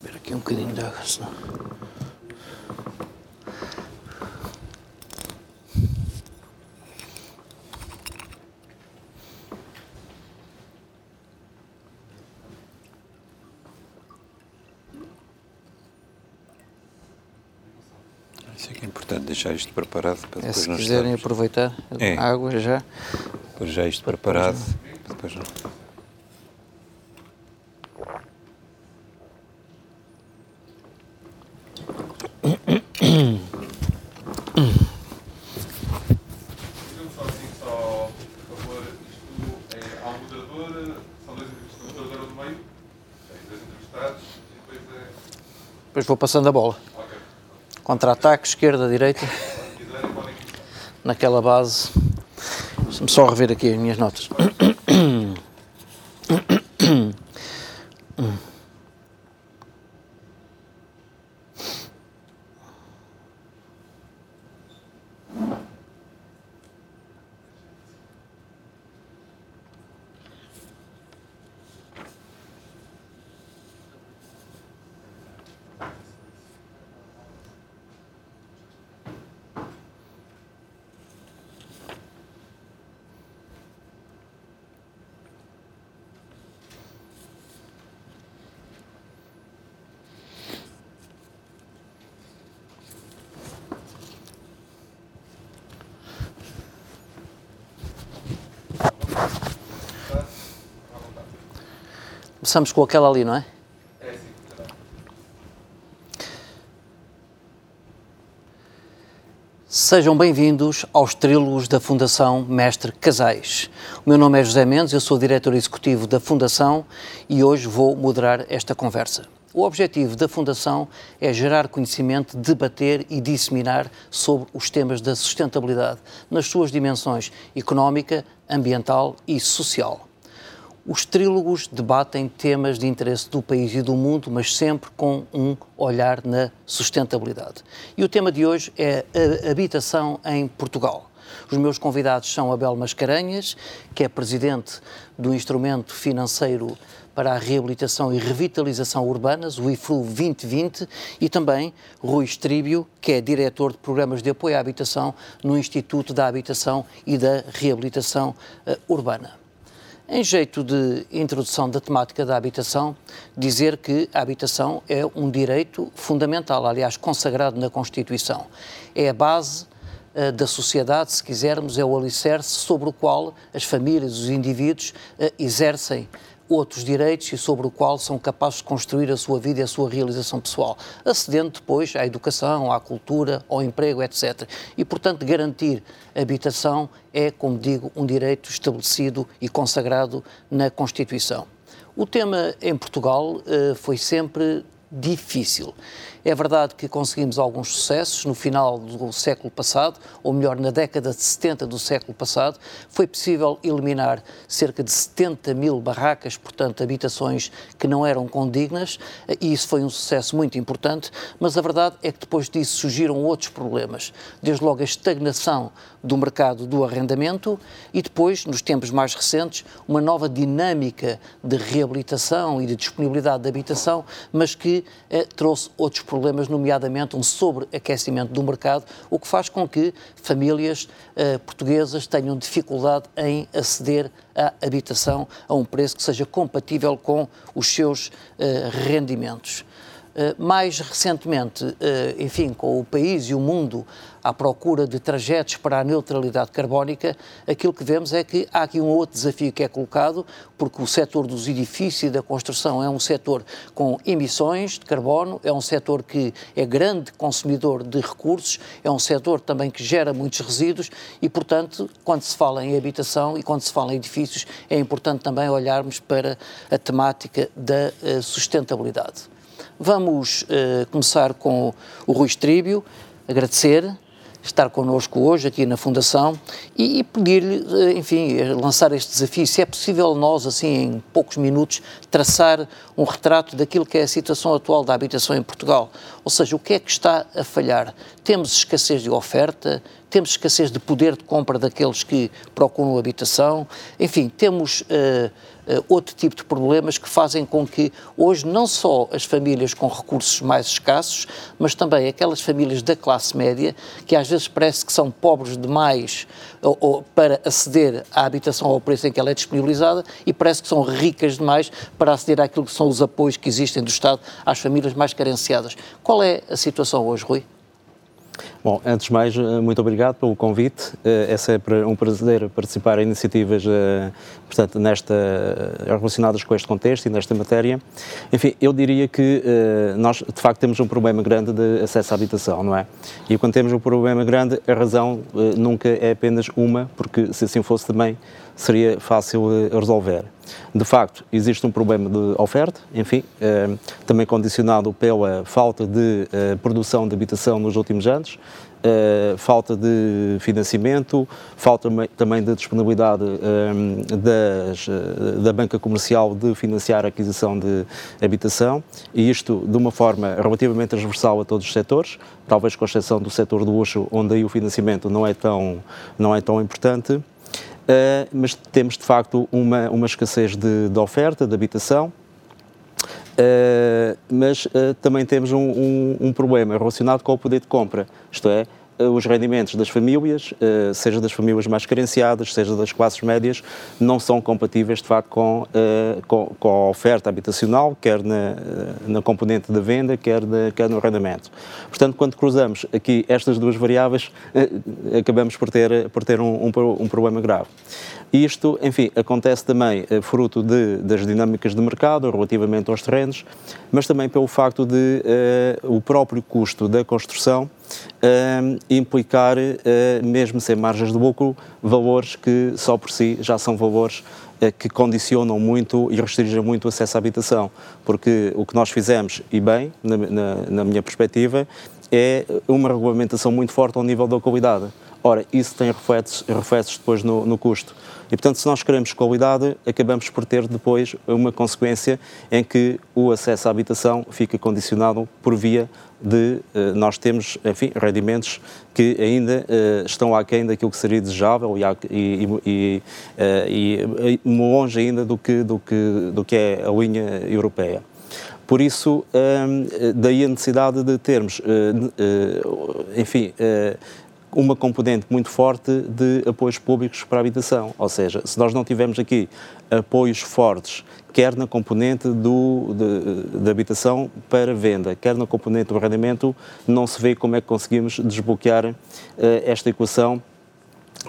Ver aqui um bocadinho de água, senão. Isso é que é importante, deixar isto preparado para É, depois se não quiserem estarmos- aproveitar É. a água já. Depois já isto preparado. para Depois não. Digamos só assim, só, por favor, isto é, há um moderador, são dois entrevistados, um moderador no meio, tem dois entrevistados e depois é. Depois vou passando a bola. Contra-ataque, esquerda, direita, naquela base. Deixa-me só rever aqui as minhas notas. Começamos com aquela ali, não é? Sejam bem-vindos aos trílogos da Fundação Mestre Casais. O meu nome é José Mendes, eu sou diretor executivo da Fundação e hoje vou moderar esta conversa. O objetivo da Fundação é gerar conhecimento, debater e disseminar sobre os temas da sustentabilidade nas suas dimensões económica, ambiental e social. Os trílogos debatem temas de interesse do país e do mundo, mas sempre com um olhar na sustentabilidade. E o tema de hoje é a habitação em Portugal. Os meus convidados são Abel Mascarenhas, que é presidente do Instrumento Financeiro para a Reabilitação e Revitalização Urbanas, o IFRU 2020, e também Rui Estríbio, que é diretor de programas de apoio à habitação no Instituto da Habitação e da Reabilitação eh, Urbana. Em jeito de introdução da temática da habitação, dizer que a habitação é um direito fundamental, aliás, consagrado na Constituição. É a base eh, da sociedade, se quisermos, é o alicerce sobre o qual as famílias, os indivíduos eh, exercem outros direitos e sobre o qual são capazes de construir a sua vida e a sua realização pessoal, acedendo depois à educação, à cultura, ao emprego, etc. E, portanto, garantir habitação é, como digo, um direito estabelecido e consagrado na Constituição. O tema em Portugal eh, foi sempre difícil. É verdade que conseguimos alguns sucessos no final do século passado, ou melhor, na década de 70 do século passado, foi possível eliminar cerca de 70 mil barracas, portanto, habitações que não eram condignas, e isso foi um sucesso muito importante, mas a verdade é que depois disso surgiram outros problemas, desde logo a estagnação do mercado do arrendamento e depois, nos tempos mais recentes, uma nova dinâmica de reabilitação e de disponibilidade de habitação, mas que eh, trouxe outros problemas, nomeadamente um sobreaquecimento do mercado, o que faz com que famílias eh, portuguesas tenham dificuldade em aceder à habitação a um preço que seja compatível com os seus eh, rendimentos. Uh, mais recentemente, uh, enfim, com o país e o mundo à procura de trajetos para a neutralidade carbónica, aquilo que vemos é que há aqui um outro desafio que é colocado, porque o setor dos edifícios e da construção é um setor com emissões de carbono, é um setor que é grande consumidor de recursos, é um setor também que gera muitos resíduos e, portanto, quando se fala em habitação e quando se fala em edifícios, é importante também olharmos para a temática da uh, sustentabilidade. Vamos uh, começar com o Rui Estríbio, agradecer estar connosco hoje aqui na Fundação e, e pedir-lhe, uh, enfim, lançar este desafio, se é possível nós, assim, em poucos minutos, traçar um retrato daquilo que é a situação atual da habitação em Portugal. Ou seja, o que é que está a falhar? Temos escassez de oferta, temos escassez de poder de compra daqueles que procuram habitação, enfim, temos... Uh, outro tipo de problemas que fazem com que hoje não só as famílias com recursos mais escassos, mas também aquelas famílias da classe média, que às vezes parece que são pobres demais ou, ou, para aceder à habitação ao preço em que ela é disponibilizada e parece que são ricas demais para aceder àquilo que são os apoios que existem do Estado às famílias mais carenciadas. Qual é a situação hoje, Rui? Bom, antes de mais, eh, muito obrigado pelo convite. Eh, é um prazer participar em iniciativas, eh, portanto, nesta, relacionadas com este contexto e nesta matéria. Enfim, eu diria que nós, de facto, temos um problema grande de acesso à habitação, não é? E quando temos um problema grande, a razão nunca é apenas uma, porque se assim fosse também seria fácil resolver. De facto, existe um problema de oferta, enfim, eh, também condicionado pela falta de eh, produção de habitação nos últimos anos, eh, falta de financiamento, falta também de disponibilidade das, da banca comercial de financiar a aquisição de habitação, e isto de uma forma relativamente transversal a todos os setores, talvez com exceção do setor do luxo, onde aí o financiamento não é tão, não é tão importante. Uh, mas temos de facto uma, uma escassez de, de oferta, de habitação, uh, mas uh, também temos um, um, um, problema relacionado com o poder de compra, isto é, os rendimentos das famílias, eh, seja das famílias mais carenciadas, seja das classes médias, não são compatíveis, de facto, com, eh, com, a oferta habitacional, quer na, na componente da venda, quer, de, quer no arrendamento. Portanto, quando cruzamos aqui estas duas variáveis, acabamos por ter, por ter um, um, um problema grave. Isto, enfim, acontece também fruto de, das dinâmicas de mercado relativamente aos terrenos, mas também pelo facto de uh, o próprio custo da construção implicar, uh, mesmo sem margens de lucro, valores que só por si já são valores uh, que condicionam muito e restringem muito o acesso à habitação. Porque o que nós fizemos, e bem, na, na, na minha perspectiva, é uma regulamentação muito forte ao nível da qualidade. Ora, isso tem reflexos, reflexos depois no, no custo. E, portanto, se nós queremos qualidade, acabamos por ter depois uma consequência em que o acesso à habitação fica condicionado por via de uh, nós temos, enfim, rendimentos que ainda uh, estão aquém daquilo que seria desejável e, e, e, uh, e, longe ainda do que, do, que, do que é a linha europeia. Por isso, um, daí a necessidade de termos, enfim, uma componente muito forte de apoios públicos para a habitação. Ou seja, se nós não tivermos aqui apoios fortes, quer na componente do, de, de habitação para venda, quer na componente do arrendamento, não se vê como é que conseguimos desbloquear uh, esta equação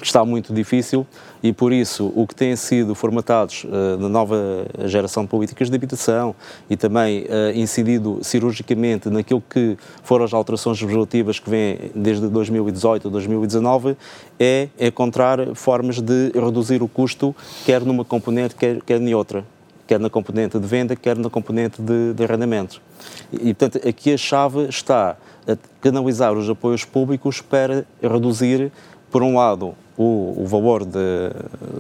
está muito difícil e por isso o que têm sido formatados uh, na nova geração de políticas de habitação e também uh, incidido cirurgicamente naquilo que foram as alterações legislativas que vêm desde 2018 a 2019 é encontrar formas de reduzir o custo quer numa componente quer, quer em outra quer na componente de venda, quer na componente de, de arrendamento. E, portanto, aqui a chave está a canalizar os apoios públicos para reduzir por um lado, o, o valor de,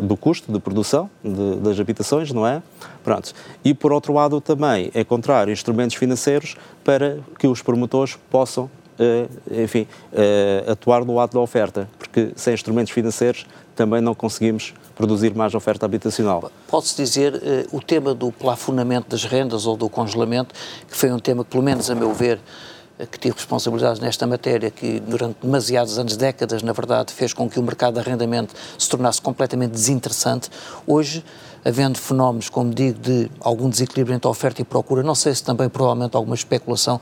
do custo de produção de, das habitações, não é? Pronto. E por outro lado também encontrar instrumentos financeiros para que os promotores possam, uh, enfim, uh, atuar no lado da oferta, porque sem instrumentos financeiros também não conseguimos produzir mais oferta habitacional. Pode-se dizer uh, o tema do plafonamento das rendas ou do congelamento, que foi um tema que, pelo menos a meu ver, que tive responsabilidades nesta matéria, que durante demasiados anos, décadas, na verdade, fez com que o mercado de arrendamento se tornasse completamente desinteressante. Hoje, havendo fenómenos, como digo, de algum desequilíbrio entre oferta e procura, não sei se também provavelmente alguma especulação,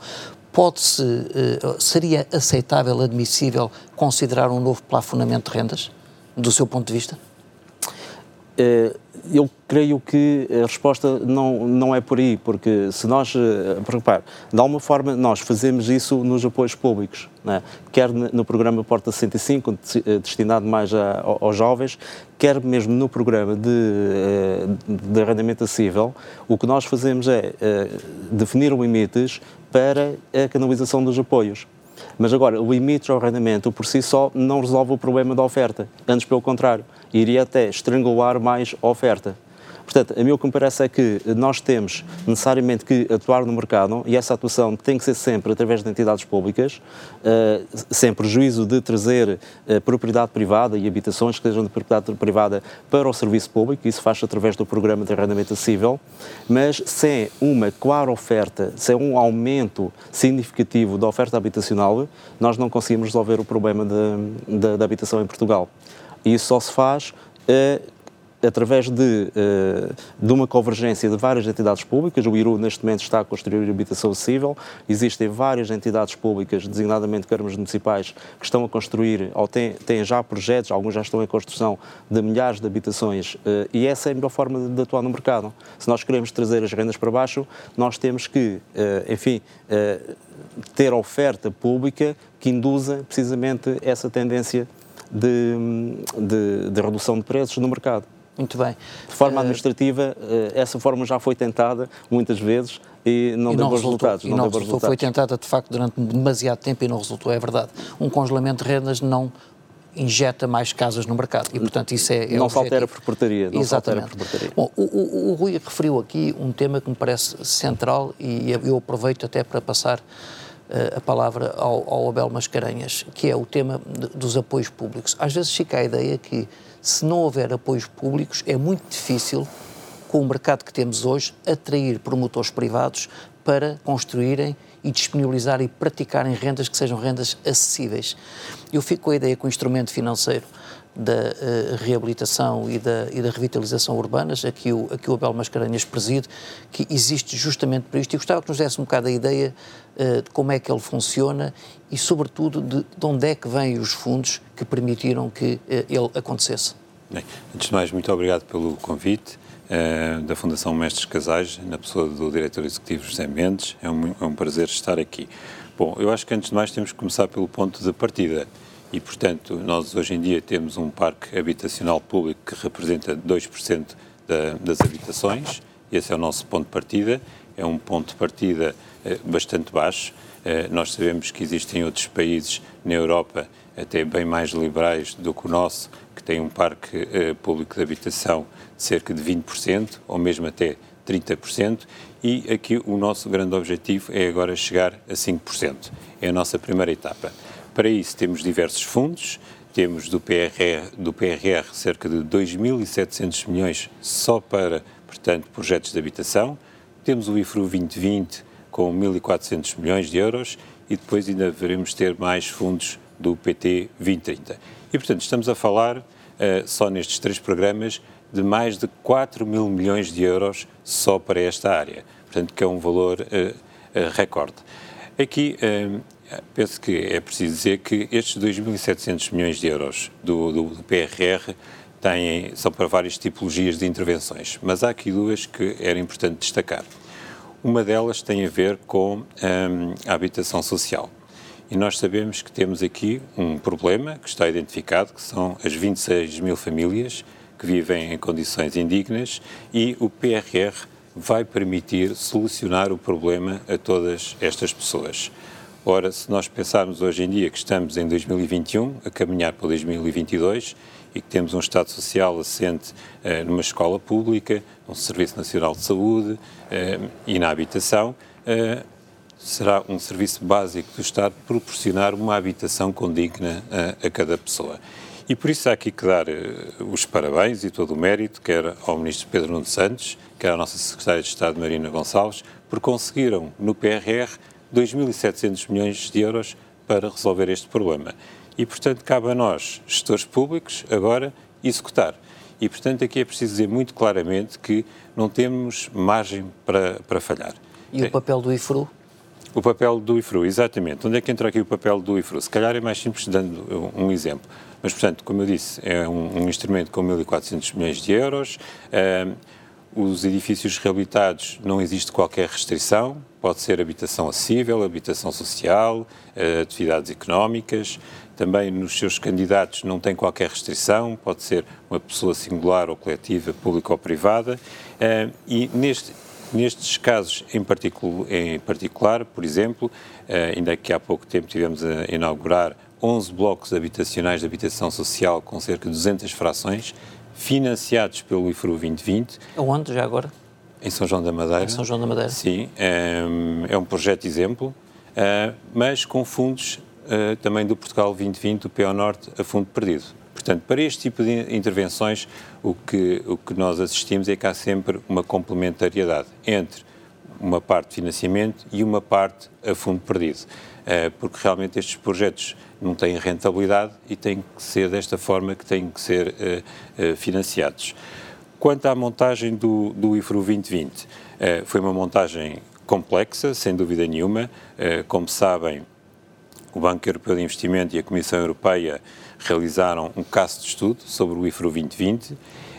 pode-se, uh, seria aceitável, admissível, considerar um novo plafonamento de rendas, do seu ponto de vista? Uh, eu creio que a resposta não, não é por aí, porque se nós, eh, repare, de alguma forma nós fazemos isso nos apoios públicos, é? quer no programa Porta 65, eh, destinado mais a, aos jovens, quer mesmo no programa de, eh, de arrendamento acessível, o que nós fazemos é definir limites para a canalização dos apoios. Mas agora, o limite ao arrendamento por si só não resolve o problema da oferta, antes pelo contrário, iria até estrangular mais a oferta. Portanto, a mim o que me parece é que nós temos necessariamente que atuar no mercado e essa atuação tem que ser sempre através de entidades públicas, uh, sem prejuízo de trazer uh, propriedade privada e habitações que sejam de propriedade privada para o serviço público, isso faz através do programa de arrendamento acessível, mas sem uma clara oferta, sem um aumento significativo da oferta habitacional, nós não conseguimos resolver o problema da habitação em Portugal. E isso só se faz uh, através de, uh, de uma convergência de várias entidades públicas, o IRU neste momento está a construir habitação acessível, existem várias entidades públicas, designadamente câmaras municipais, que estão a construir, ou têm, têm já projetos, alguns já estão em construção, de milhares de habitações, uh, e essa é a melhor forma de, atuar no mercado. Se nós queremos trazer as rendas para baixo, nós temos que, enfim, ter oferta pública que induza precisamente essa tendência de, de, de redução de preços no mercado. Muito bem. De forma eh, administrativa, uh, essa forma já foi tentada muitas vezes e não e deu bons resultados. E não, não resultou, resultados. foi tentada, de facto, durante demasiado tempo e não resultou, é verdade. Um congelamento de rendas não injeta mais casas no mercado e, portanto, isso é, é Não se altera por portaria. Não Exatamente. Por portaria. Bom, o, o, o, Rui referiu aqui um tema que me parece central e eu aproveito até para passar a palavra ao, ao Abel Mascarenhas, que é o tema de, dos apoios públicos. Às vezes fica a ideia que se não houver apoios públicos, é muito difícil, com o mercado que temos hoje, atrair promotores privados para construírem e disponibilizar e praticarem rendas que sejam rendas acessíveis. Eu fico com a ideia que o instrumento financeiro da uh, reabilitação e da, e da revitalização urbanas, aqui o, aqui o Abel Mascarenhas preside, que existe justamente por isto. E gostava que nos desse um bocado a ideia de como é que ele funciona e, sobretudo, de, de onde é que vêm os fundos que permitiram que uh, ele acontecesse. Bem, antes de mais, muito obrigado pelo convite. Uh, da Fundação Mestres Casais, na pessoa do diretor executivo José Mendes. É um, é um prazer estar aqui. Bom, eu acho que antes de mais temos que começar pelo ponto de partida e, portanto, nós hoje em dia temos um parque habitacional público que representa 2% da, das habitações. Esse é o nosso ponto de partida. É um ponto de partida eh, bastante baixo. Eh, nós sabemos que existem outros países na Europa, até bem mais liberais do que o nosso, que têm um parque eh, público de habitação de cerca de 20%, ou mesmo até 30%, e aqui o nosso grande objetivo é agora chegar a 5%. É a nossa primeira etapa. Para isso temos diversos fundos, temos do PRR, do PRR cerca de 2.700 milhões só para, portanto, projetos de habitação, temos o IFRU 2020 com 1.400 milhões de euros e depois ainda veremos ter mais fundos do PT 2030. E, portanto, estamos a falar, uh, só nestes três programas, de mais de 4 mil milhões de euros só para esta área. Portanto, que é um valor uh, uh, recorde. Aqui penso que é preciso dizer que estes 2.700 milhões de euros do, do, do PRR têm, são para várias tipologias de intervenções, mas há aqui duas que era importante destacar. Uma delas tem a ver com hum, a habitação social. E nós sabemos que temos aqui um problema que está identificado, que são as 26 mil famílias que vivem em condições indignas e o PRR vai permitir solucionar o problema a todas estas pessoas. Ora, se nós pensarmos hoje em dia que estamos em 2021, a caminhar para 2022, e que temos um Estado Social assente uh, numa escola pública, um Serviço Nacional de Saúde uh, e na habitação, uh, será um serviço básico do Estado proporcionar uma habitação condigna a cada pessoa. E por isso há aqui que dar os parabéns e todo o mérito, quer ao Ministro Pedro Nuno Santos, quer à nossa Secretária de Estado Marina Gonçalves, por conseguiram no PRR 2.700 milhões de euros para resolver este problema. E, portanto, cabe a nós, gestores públicos, agora executar. E, portanto, aqui é preciso dizer muito claramente que não temos margem para, para falhar. E o papel do IFRU? O papel do IFRU, exatamente. Onde é que entra aqui o papel do IFRU? Se calhar é mais simples dando um exemplo. Mas, portanto, como eu disse, é um, um instrumento com 1.400 milhões de euros. Uh, os edifícios reabilitados não existe qualquer restrição, pode ser habitação acessível, habitação social, eh, atividades económicas. Também nos seus candidatos não tem qualquer restrição, pode ser uma pessoa singular ou coletiva, pública ou privada. Eh, e neste, nestes casos em particular, em particular, por exemplo, eh, ainda que há pouco tempo tivemos a inaugurar 11 blocos habitacionais de habitação social com cerca de 200 frações, financiados pelo IFRU 2020. Aonde, já agora? Em São João da Madeira. Em São João da Madeira. Sim, é, é um projeto exemplo, mas com fundos uh, também do Portugal 2020, do PO Norte, a fundo perdido. Portanto, para este tipo de intervenções, o que, o que nós assistimos é que há sempre uma complementariedade entre uma parte de financiamento e uma parte a fundo perdido, uh, porque realmente estes projetos não têm rentabilidade e têm que ser desta forma que têm que ser financiados. Quanto à montagem do, do IFRU 2020, eh, foi uma montagem complexa, sem dúvida nenhuma. Eh, como sabem, o Banco Europeu de Investimento e a Comissão Europeia realizaram um caso de estudo sobre o IFRU 2020.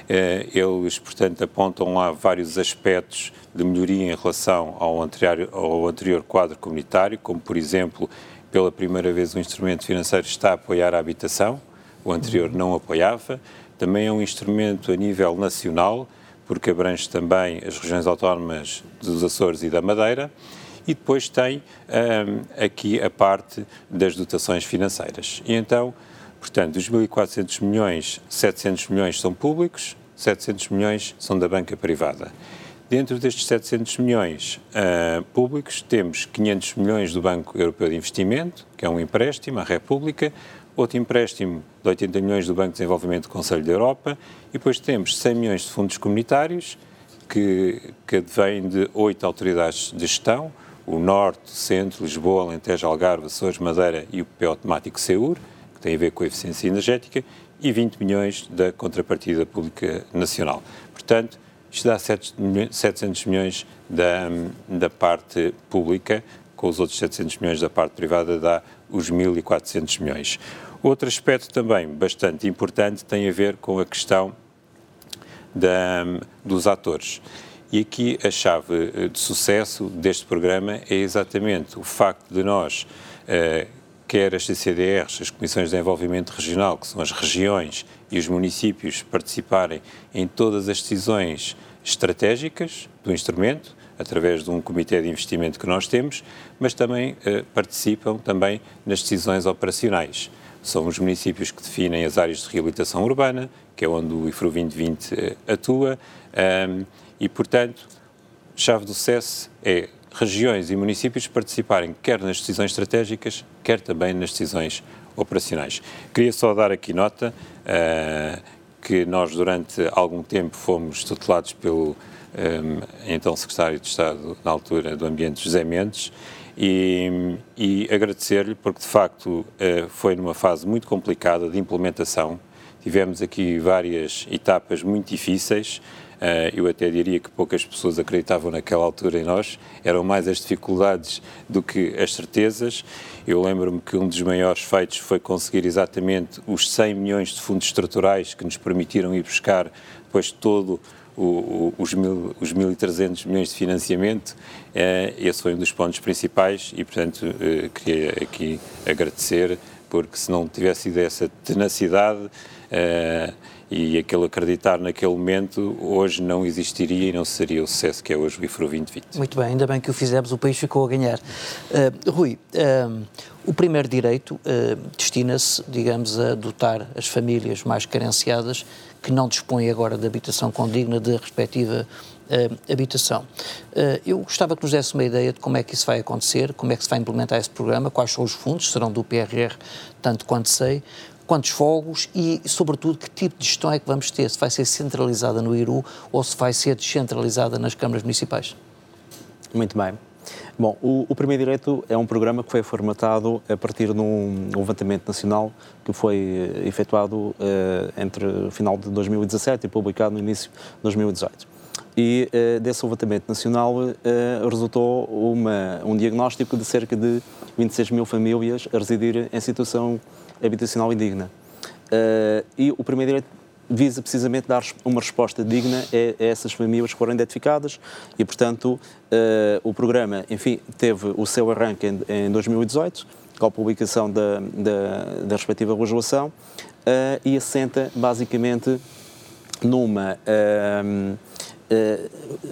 Eh, eles, portanto, apontam lá vários aspectos de melhoria em relação ao anterior, ao anterior quadro comunitário, como, por exemplo, pela primeira vez o instrumento financeiro está a apoiar a habitação, o anterior não apoiava também é um instrumento a nível nacional, porque abrange também as regiões autónomas dos Açores e da Madeira, e depois tem um, aqui a parte das dotações financeiras. E então, portanto, dos 1.400 milhões, 700 milhões são públicos, 700 milhões são da banca privada. Dentro destes 700 milhões uh, públicos, temos 500 milhões do Banco Europeu de Investimento, que é um empréstimo à República, outro empréstimo de 80 milhões do Banco de Desenvolvimento do Conselho da Europa e depois temos 100 milhões de fundos comunitários que, que advêm de oito autoridades de gestão, o Norte, Centro, Lisboa, Alentejo, Algarve, Açores, Madeira e o PO automático SEUR, que tem a ver com a eficiência energética, e 20 milhões da contrapartida pública nacional. Portanto, isto dá 700 milhões da, da parte pública, com os outros 700 milhões da parte privada dá os 1.400 milhões. Outro aspecto também bastante importante tem a ver com a questão da, dos atores. E aqui a chave eh, de sucesso deste programa é exatamente o facto de nós, eh, quer as CCDRs, as Comissões de Desenvolvimento Regional, que são as regiões e os municípios, participarem em todas as decisões estratégicas do instrumento, através de um comitê de investimento que nós temos, mas também eh, participam também nas decisões operacionais. São os municípios que definem as áreas de reabilitação urbana, que é onde o IFRU 2020 eh, atua, um, e, portanto, chave do sucesso é regiões e municípios participarem quer nas decisões estratégicas, quer também nas decisões operacionais. Queria só dar aqui nota uh, que nós, durante algum tempo, fomos tutelados pelo um, então Secretário de Estado, na altura, do Ambiente, José Mendes, e, e agradecer-lhe porque de facto eh, foi numa fase muito complicada de implementação. Tivemos aqui várias etapas muito difíceis. Eh, eu até diria que poucas pessoas acreditavam naquela altura em nós. Eram mais as dificuldades do que as certezas. Eu lembro-me que um dos maiores feitos foi conseguir exatamente os 100 milhões de fundos estruturais que nos permitiram ir buscar depois todo o, o, os, mil, os 1.300 milhões de financiamento, eh, esse foi um dos pontos principais e, portanto, eh, queria aqui agradecer, porque se não tivesse sido essa tenacidade eh, e aquele acreditar naquele momento, hoje não existiria e não seria o sucesso que é hoje o IFRO 2020. Muito bem, ainda bem que o fizemos, o país ficou a ganhar. Uh, Rui, uh, o primeiro direito uh, destina-se, digamos, a dotar as famílias mais carenciadas que não dispõem agora de habitação condigna de respectiva habitação. Eu gostava que nos desse uma ideia de como é que isso vai acontecer, como é que se vai implementar esse programa, quais são os fundos, serão do PRR, tanto quanto sei, quantos fogos e, sobretudo, que tipo de gestão é que vamos ter, se vai ser centralizada no IRU ou se vai ser descentralizada nas câmaras municipais. Muito bem. Bom, o, o Primeiro Direito é um programa que foi formatado a partir de um levantamento nacional que foi eh, efetuado uh, entre o final de 2017 e publicado no início de 2018. E uh, desse levantamento nacional resultou uma, um diagnóstico de cerca de 26 mil famílias a residir em situação habitacional indigna. e o Primeiro Direito visa precisamente dar uma resposta digna a, essas famílias que foram identificadas e, portanto, uh, o programa, enfim, teve o seu arranque em, em 2018, com a publicação da, da, da respectiva legislação, uh, e assenta basicamente numa uh, uh,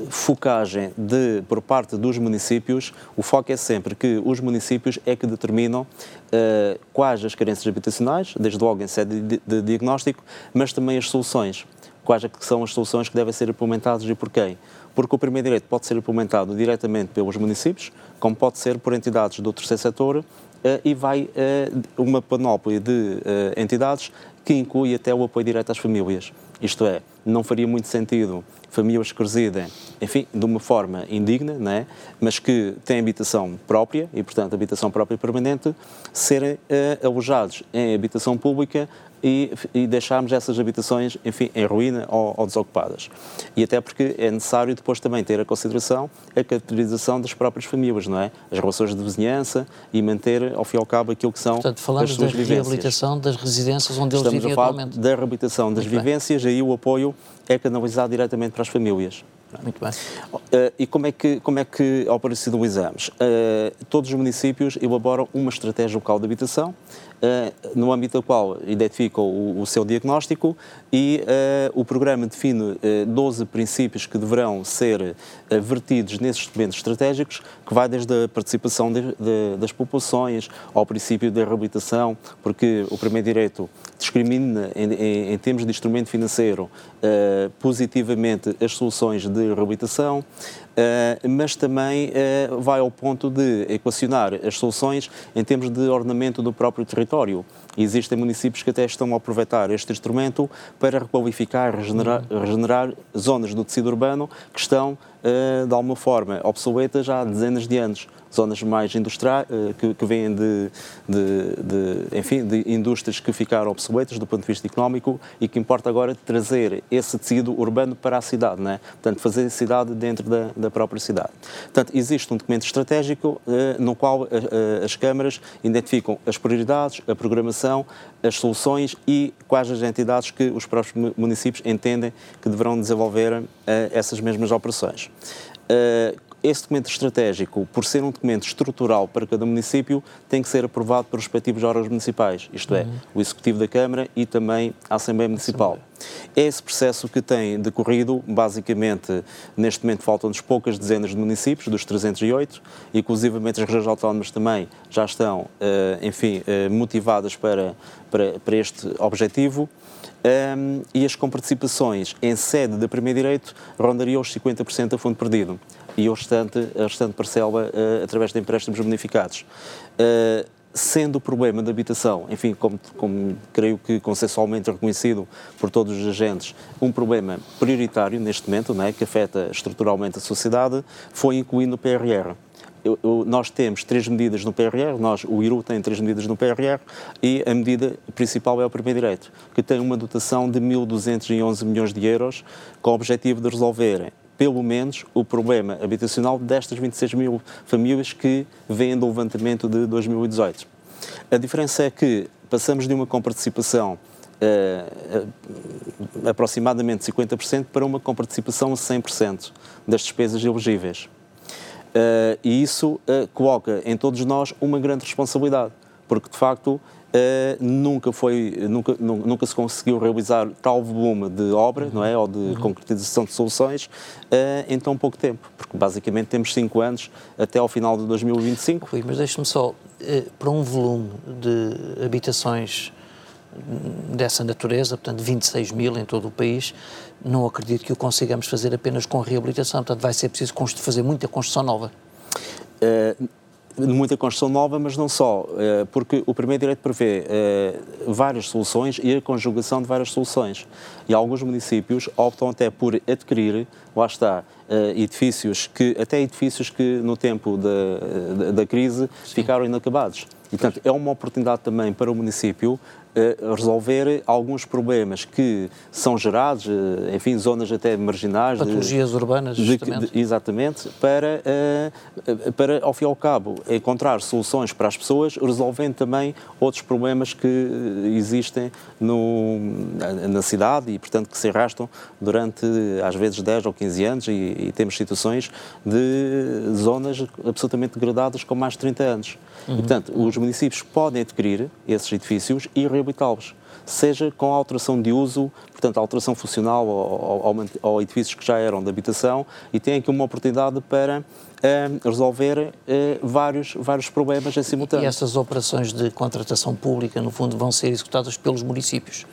focagem de, por parte dos municípios, o foco é sempre que os municípios é que determinam uh, quais as carências habitacionais, desde logo em sede de, de diagnóstico, mas também as soluções quais é que são as soluções que devem ser implementadas e por quem. Porque o primeiro direito pode ser implementado diretamente pelos municípios, como pode ser por entidades do terceiro setor, Uh, e vai uh, uma panóplia de uh, entidades que inclui até o apoio direto às famílias. Isto é, não faria muito sentido famílias que residem, enfim, de uma forma indigna, né, mas que têm habitação própria e, portanto, habitação própria permanente, serem uh, alojados em habitação pública e, e, deixarmos essas habitações, enfim, em ruína ou, ou, desocupadas. E até porque é necessário depois também ter a consideração a caracterização das próprias famílias, não é? As relações de vizinhança e manter, ao fim e ao cabo, aquilo que são Portanto, falamos as suas da vivências. reabilitação das residências onde Estamos eles vivem atualmente. da reabilitação das Muito vivências, aí o apoio é canalizado diretamente para as famílias. Muito bem. Uh, e como é que, como é que operacionalizamos? Uh, todos os municípios elaboram uma estratégia local de habitação, no âmbito da qual identificam o, o seu diagnóstico e o programa define 12 princípios que deverão ser vertidos nesses documentos estratégicos, que vai desde a participação de, de, das populações ao princípio da reabilitação, porque o primeiro direito discrimina, em, em, em termos de instrumento financeiro, positivamente as soluções de reabilitação, uh, mas também uh, vai ao ponto de equacionar as soluções em termos de ordenamento do próprio território. Existem municípios que até estão a aproveitar este instrumento para requalificar, regenerar, regenerar zonas do tecido urbano que estão, uh, de alguma forma, obsoletas há dezenas de anos zonas mais industriais, que, que vêm de, de, de, enfim, de indústrias que ficaram obsoletas do ponto de vista económico e que importa agora trazer esse tecido urbano para a cidade, não é? Portanto, fazer a cidade dentro da, da própria cidade. Portanto, existe um documento estratégico eh, no qual eh, as câmaras identificam as prioridades, a programação, as soluções e quais as entidades que os próprios municípios entendem que deverão desenvolver eh, essas mesmas operações. Esse documento estratégico, por ser um documento estrutural para cada município, tem que ser aprovado pelos respectivos órgãos municipais, isto é, o Executivo da Câmara e também a Assembleia Municipal. É esse processo que tem decorrido, basicamente, neste momento faltam-nos poucas dezenas de municípios, dos 308, inclusivamente as regiões autónomas também já estão, enfim, motivadas para, para, para este objetivo. Um, e as comparticipações em sede da Primeiro Direito rondariam os 50% a fundo perdido e o restante, a restante parcela uh, através de empréstimos bonificados. Uh, sendo o problema da habitação, enfim, como, como, creio que consensualmente reconhecido por todos os agentes, um problema prioritário neste momento, né, que afeta estruturalmente a sociedade, foi incluído no PRR. Eu, eu, nós temos três medidas no PRR, nós, o IRU tem três medidas no PRR e a medida principal é o primeiro direito, que tem uma dotação de 1.211 milhões de euros com o objetivo de resolver pelo menos o problema habitacional destas 26 mil famílias que vêm do levantamento de 2018. A diferença é que passamos de uma comparticipação uh, uh, aproximadamente 50% para uma comparticipação a 100% das despesas elegíveis. Uh, e isso coloca em todos nós uma grande responsabilidade, porque de facto Uh, nunca foi nunca, nunca se conseguiu realizar tal volume de obra uhum. não é ou de uhum. concretização de soluções uh, em tão pouco tempo porque basicamente temos cinco anos até ao final de 2025 Rui, mas deixe-me só uh, para um volume de habitações dessa natureza, portanto 26 mil em todo o país, não acredito que o consigamos fazer apenas com reabilitação, portanto vai ser preciso fazer muita construção nova. Muita construção nova, mas não só, eh, porque o primeiro direito prevê eh, várias soluções e a conjugação de várias soluções. E alguns municípios optam até por adquirir, lá está, eh, edifícios que, até edifícios que no tempo da, da, da crise Sim. ficaram inacabados. E, portanto, é uma oportunidade também para o município resolver alguns problemas que são gerados, eh, enfim, zonas até marginais. Patologias de, urbanas, justamente. De, exatamente, para, uh, para, ao fim e ao cabo, encontrar soluções para as pessoas, resolvendo também outros problemas que existem no, na cidade e, portanto, que se arrastam durante, às vezes, 10 ou 15 anos e, e temos situações de zonas absolutamente degradadas com mais de 30 anos. Uhum. E, portanto, os municípios podem adquirir esses edifícios e reabilitá-los, seja com alteração de uso, portanto, alteração funcional ou, edifícios que já eram de habitação, e têm aqui uma oportunidade para uh, resolver uh, vários, vários problemas em simultâneo. E essas operações de contratação pública, no fundo, vão ser executadas pelos municípios?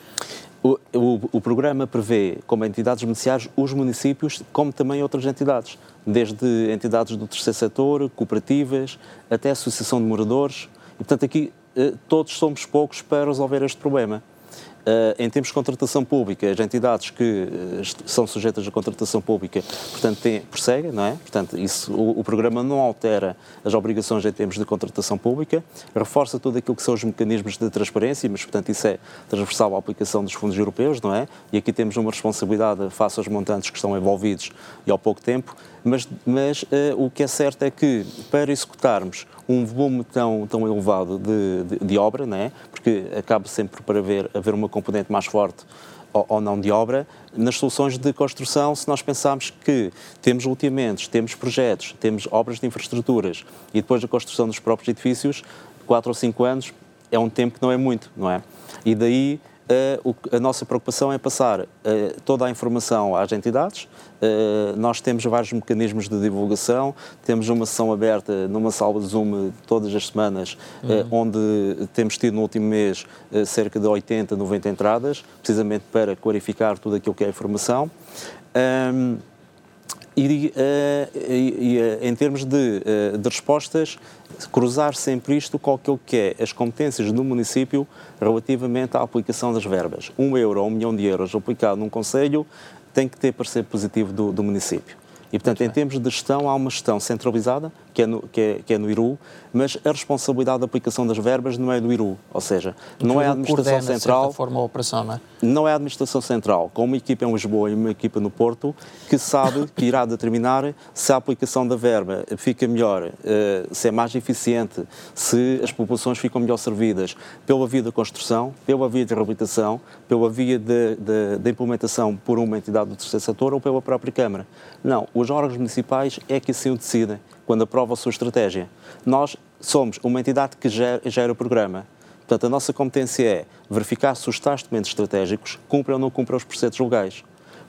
O, o, o, programa prevê como entidades beneficiárias os municípios, como também outras entidades, desde entidades do terceiro setor, cooperativas, até associação de moradores. E, portanto, aqui eh, todos somos poucos para resolver este problema. Uh, em termos de contratação pública, as entidades que uh, são sujeitas à contratação pública, portanto, têm, prosseguem, não é? Portanto, isso, o, o, programa não altera as obrigações em termos de contratação pública, reforça tudo aquilo que são os mecanismos de transparência, mas, portanto, isso é transversal à aplicação dos fundos europeus, não é? E aqui temos uma responsabilidade face aos montantes que estão envolvidos e ao pouco tempo, mas, mas uh, o que é certo é que, para executarmos um volume tão, tão elevado de, de, de obra, não é? Porque acaba sempre por haver, haver uma componente mais forte ou, não de obra, nas soluções de construção, se nós pensarmos que temos ultimamentos, temos projetos, temos obras de infraestruturas e depois a construção dos próprios edifícios, quatro ou cinco anos é um tempo que não é muito, não é? E daí a nossa preocupação é passar uh, toda a informação às entidades. Uh, nós temos vários mecanismos de divulgação, temos uma sessão aberta numa sala de Zoom todas as semanas, uhum. onde temos tido no último mês cerca de 80, 90 entradas, precisamente para clarificar tudo aquilo que é informação. Um, e, uh, e, e uh, em termos de, uh, de, respostas, cruzar sempre isto com aquilo que é as competências do município relativamente à aplicação das verbas. Um euro ou um milhão de euros aplicado num conselho tem que ter parecer positivo do, do município. E, portanto, em termos de gestão, há uma gestão centralizada, que é, no, que, é, que é no IRU, mas a responsabilidade da aplicação das verbas não é do IRU, ou seja, não é a administração coordena, central. De forma a operação, não é? Não é a administração central, com uma equipa em Lisboa e uma equipa no Porto, que sabe que irá determinar se a aplicação da verba fica melhor, eh, se é mais eficiente, se as populações ficam melhor servidas pela via da construção, pela via de reabilitação, pela via da implementação por uma entidade do terceiro setor ou pela própria Câmara. Não, os órgãos municipais é que assim o decidem quando aprova a sua estratégia. Nós somos uma entidade que gera, gera o programa. Portanto, a nossa competência é verificar se os tais documentos estratégicos cumprem ou não cumprem os preceitos legais.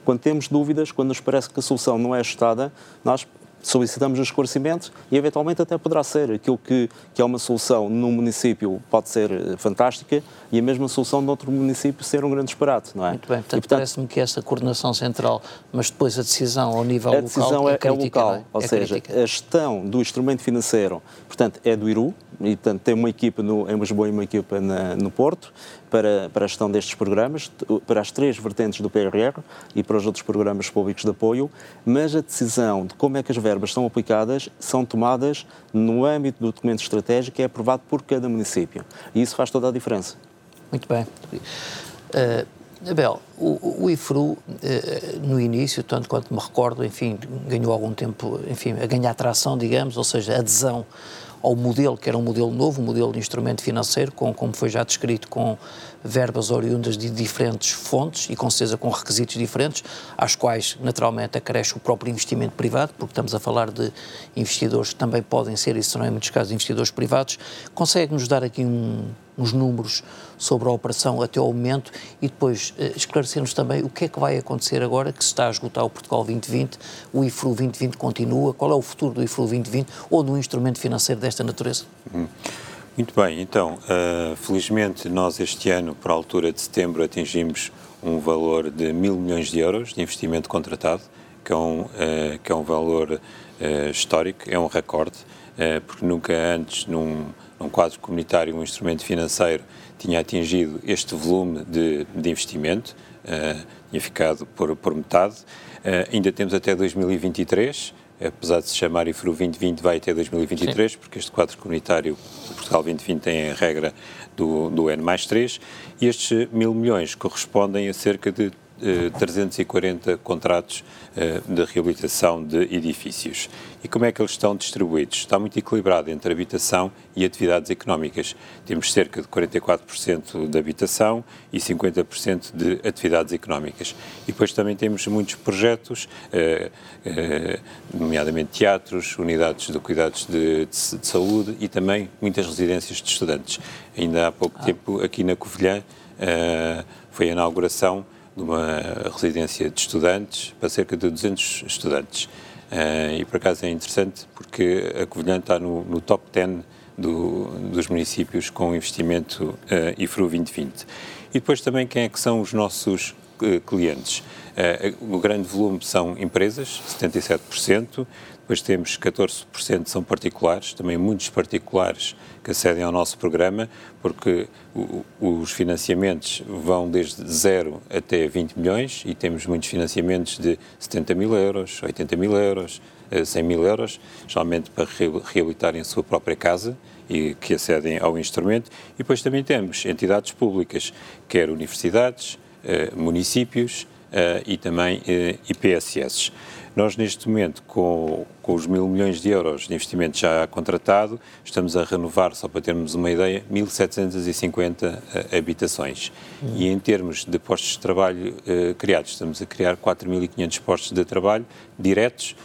Quando temos dúvidas, quando nos parece que a solução não é ajustada, nós solicitamos o esclarecimento e, eventualmente, até poderá ser aquilo que, que é uma solução num município pode ser eh, fantástica e a mesma solução noutro município ser um grande disparate, não é? Muito bem, portanto, portanto parece-me que essa coordenação central, mas depois a decisão ao nível a local decisão é, é, crítica, é local, é? ou é seja, crítica. a gestão do instrumento financeiro, portanto, é do IRU, e portanto tem uma equipa no, em Lisboa e uma equipa na, no Porto, para, para a gestão destes programas, para as três vertentes do PRR e para os outros programas públicos de apoio, mas a decisão de como é que as verbas são aplicadas são tomadas no âmbito do documento estratégico que é aprovado por cada município. E isso faz toda a diferença. Muito bem. Uh, Abel, o, o IFRU, uh, no início, tanto quanto me recordo, enfim, ganhou algum tempo, enfim, a ganhar tração, digamos, ou seja, adesão ao modelo, que era um modelo novo, um modelo de instrumento financeiro, com, como foi já descrito, com verbas oriundas de diferentes fontes e com certeza com requisitos diferentes, às quais naturalmente acresce o próprio investimento privado, porque estamos a falar de investidores que também podem ser, e serão em muitos casos investidores privados. Consegue-nos dar aqui um, uns números sobre a operação até ao momento e depois uh, esclarecer-nos também o que é que vai acontecer agora que se está a esgotar o Portugal 2020, o IFRU 2020 continua, qual é o futuro do IFRU 2020 ou do instrumento financeiro desta natureza? Hum. Muito bem, então, uh, felizmente nós este ano, por altura de setembro, atingimos um valor de mil milhões de euros de investimento contratado, que é um, uh, que é um valor uh, histórico, é um recorde, porque nunca antes, num, num, quadro comunitário, um instrumento financeiro tinha atingido este volume de, de investimento, tinha ficado por, por metade. ainda temos até 2023 apesar de se chamar IFRU 2020, vai até 2023, Sim. porque este quadro comunitário Portugal 2020 tem a regra do, do N mais 3, e estes mil milhões correspondem a cerca de 340 eh, contratos eh, de reabilitação de edifícios. E como é que eles estão distribuídos? Está muito equilibrado entre habitação e atividades económicas. Temos cerca de 44% de habitação e 50% de atividades económicas. E depois também temos muitos projetos, eh, nomeadamente teatros, unidades de cuidados de, de, de, saúde e também muitas residências de estudantes. Ainda há pouco ah. tempo, aqui na Covilhã, foi a inauguração de uma residência de estudantes para cerca de 200 estudantes. Uh, e por acaso é interessante porque a Covilhã está no, no top 10 do, dos municípios com investimento uh, IFRU 2020. E depois também quem é que são os nossos uh, clientes. Uh, o grande volume são empresas, 77%, depois temos 14% são particulares, também muitos particulares que acedem ao nosso programa, porque os financiamentos vão desde 0 até 20 milhões e temos muitos financiamentos de 70 mil euros, 80 mil euros, 100 mil euros, geralmente para reabilitarem a sua própria casa e que acedem ao instrumento. E depois também temos entidades públicas, quer universidades, eh, municípios eh, e também eh, IPSS. Nós, neste momento, com, com os mil milhões de euros de investimento já contratado, estamos a renovar, só para termos uma ideia, 1.750 habitações. Uhum. E em termos de postos de trabalho criados, estamos a criar 4.500 postos de trabalho diretos,